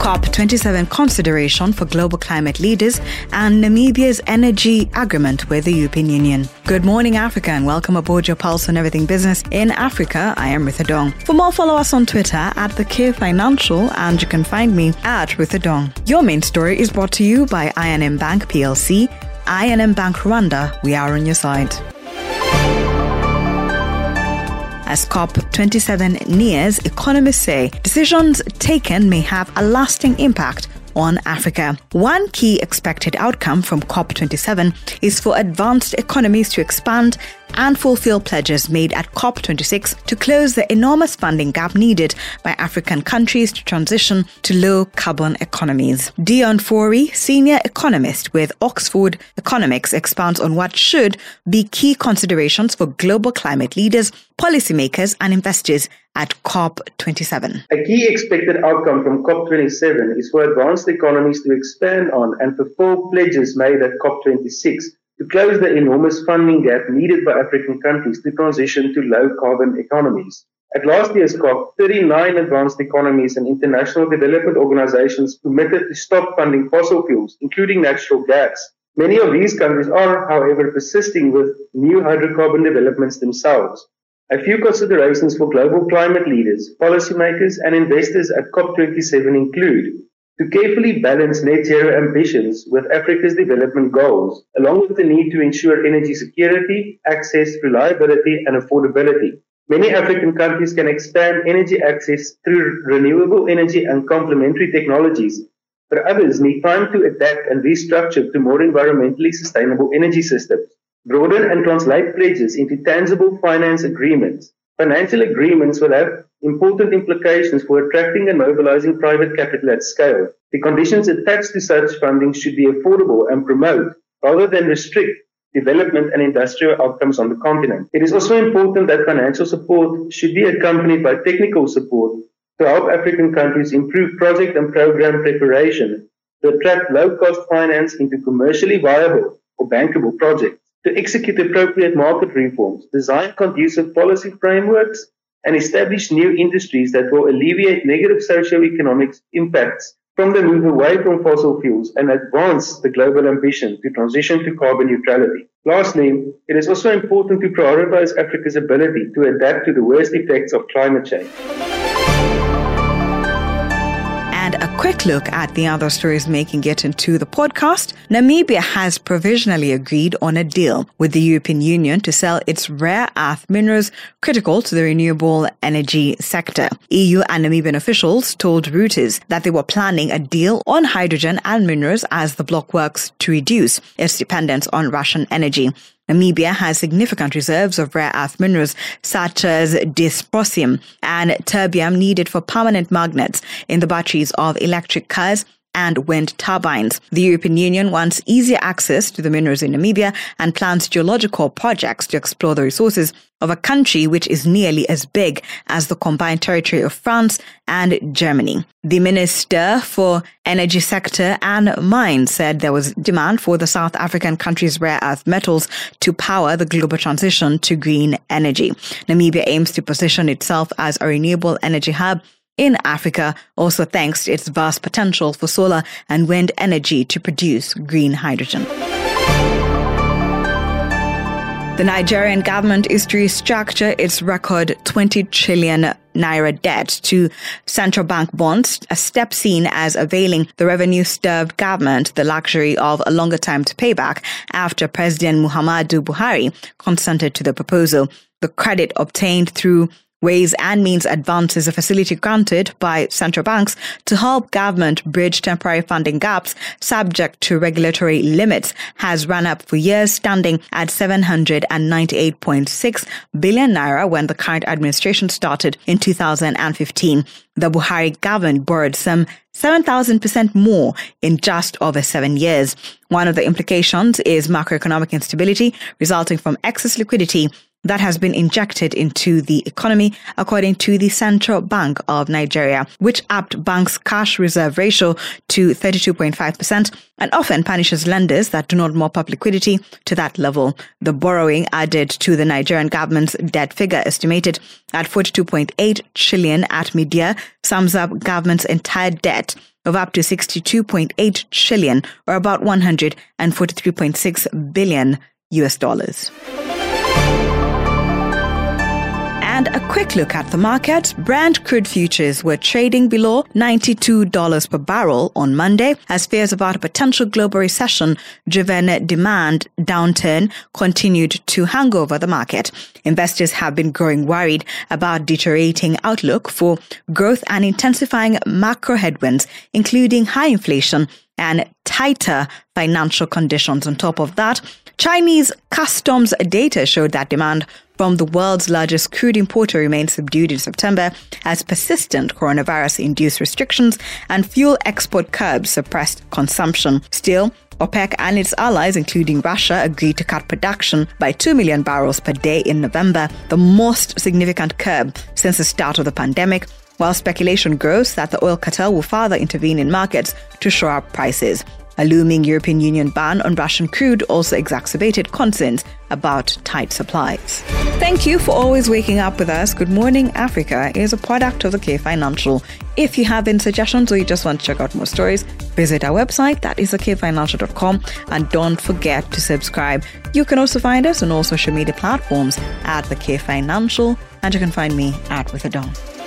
COP27 consideration for global climate leaders, and Namibia's energy agreement with the European Union. Good morning, Africa, and welcome aboard your pulse on everything business in Africa. I am Ritha Dong. For more, follow us on Twitter at The K Financial, and you can find me at Ritha Dong. Your main story is brought to you by I&M Bank PLC. I&M Bank Rwanda, we are on your side. As COP27 nears, economists say decisions taken may have a lasting impact on Africa. One key expected outcome from COP27 is for advanced economies to expand and fulfill pledges made at COP26 to close the enormous funding gap needed by African countries to transition to low carbon economies. Dion Forey, senior economist with Oxford Economics, expounds on what should be key considerations for global climate leaders, policymakers, and investors at COP27. A key expected outcome from COP27 is for advanced economies to expand on and fulfill pledges made at COP26 to close the enormous funding gap needed by African countries to transition to low carbon economies. At last year's COP, 39 advanced economies and international development organizations committed to stop funding fossil fuels, including natural gas. Many of these countries are, however, persisting with new hydrocarbon developments themselves. A few considerations for global climate leaders, policymakers, and investors at COP27 include to carefully balance net zero ambitions with Africa's development goals, along with the need to ensure energy security, access, reliability, and affordability. Many African countries can expand energy access through renewable energy and complementary technologies, but others need time to adapt and restructure to more environmentally sustainable energy systems. Broaden and translate pledges into tangible finance agreements. Financial agreements will have important implications for attracting and mobilizing private capital at scale. The conditions attached to such funding should be affordable and promote, rather than restrict, development and industrial outcomes on the continent. It is also important that financial support should be accompanied by technical support to help African countries improve project and program preparation to attract low cost finance into commercially viable or bankable projects, to execute appropriate market reforms, design conducive policy frameworks, and establish new industries that will alleviate negative socio-economic impacts from the move away from fossil fuels and advance the global ambition to transition to carbon neutrality. Lastly, it is also important to prioritize Africa's ability to adapt to the worst effects of climate change quick look at the other stories making it into the podcast. Namibia has provisionally agreed on a deal with the European Union to sell its rare earth minerals critical to the renewable energy sector. EU and Namibian officials told Reuters that they were planning a deal on hydrogen and minerals as the bloc works to reduce its dependence on Russian energy. Namibia has significant reserves of rare earth minerals such as dysprosium and terbium needed for permanent magnets in the batteries of electric cars and wind turbines. The European Union wants easier access to the minerals in Namibia and plans geological projects to explore the resources of a country which is nearly as big as the combined territory of France and Germany. The Minister for Energy Sector and Mines said there was demand for the South African country's rare earth metals to power the global transition to green energy. Namibia aims to position itself as a renewable energy hub in Africa, also thanks to its vast potential for solar and wind energy to produce green hydrogen. The Nigerian government is to restructure its record 20 trillion naira debt to central bank bonds, a step seen as availing the revenue starved government the luxury of a longer time to pay back after President Muhammadu Buhari consented to the proposal. The credit obtained through Ways and Means advances a facility granted by central banks to help government bridge temporary funding gaps subject to regulatory limits has run up for years, standing at 798.6 billion naira when the current administration started in 2015. The Buhari government borrowed some 7,000% more in just over seven years. One of the implications is macroeconomic instability resulting from excess liquidity that has been injected into the economy, according to the Central Bank of Nigeria, which upped banks' cash reserve ratio to 32.5% and often punishes lenders that do not mop up liquidity to that level. The borrowing added to the Nigerian government's debt figure estimated at 42.8 trillion at mid-year sums up government's entire debt of up to 62.8 trillion or about 143.6 billion US dollars. Quick look at the market. Brent crude futures were trading below $92 per barrel on Monday as fears about a potential global recession driven demand downturn continued to hang over the market. Investors have been growing worried about deteriorating outlook for growth and intensifying macro headwinds, including high inflation and tighter financial conditions. On top of that, Chinese customs data showed that demand from the world's largest crude importer remained subdued in September as persistent coronavirus induced restrictions and fuel export curbs suppressed consumption. Still, OPEC and its allies, including Russia, agreed to cut production by 2 million barrels per day in November, the most significant curb since the start of the pandemic, while speculation grows that the oil cartel will further intervene in markets to shore up prices. A looming European Union ban on Russian crude also exacerbated concerns about tight supplies. Thank you for always waking up with us. Good Morning Africa is a product of the K Financial. If you have any suggestions or you just want to check out more stories, visit our website, that is thekfinancial.com, and don't forget to subscribe. You can also find us on all social media platforms at the K Financial, and you can find me at Ritha Dong.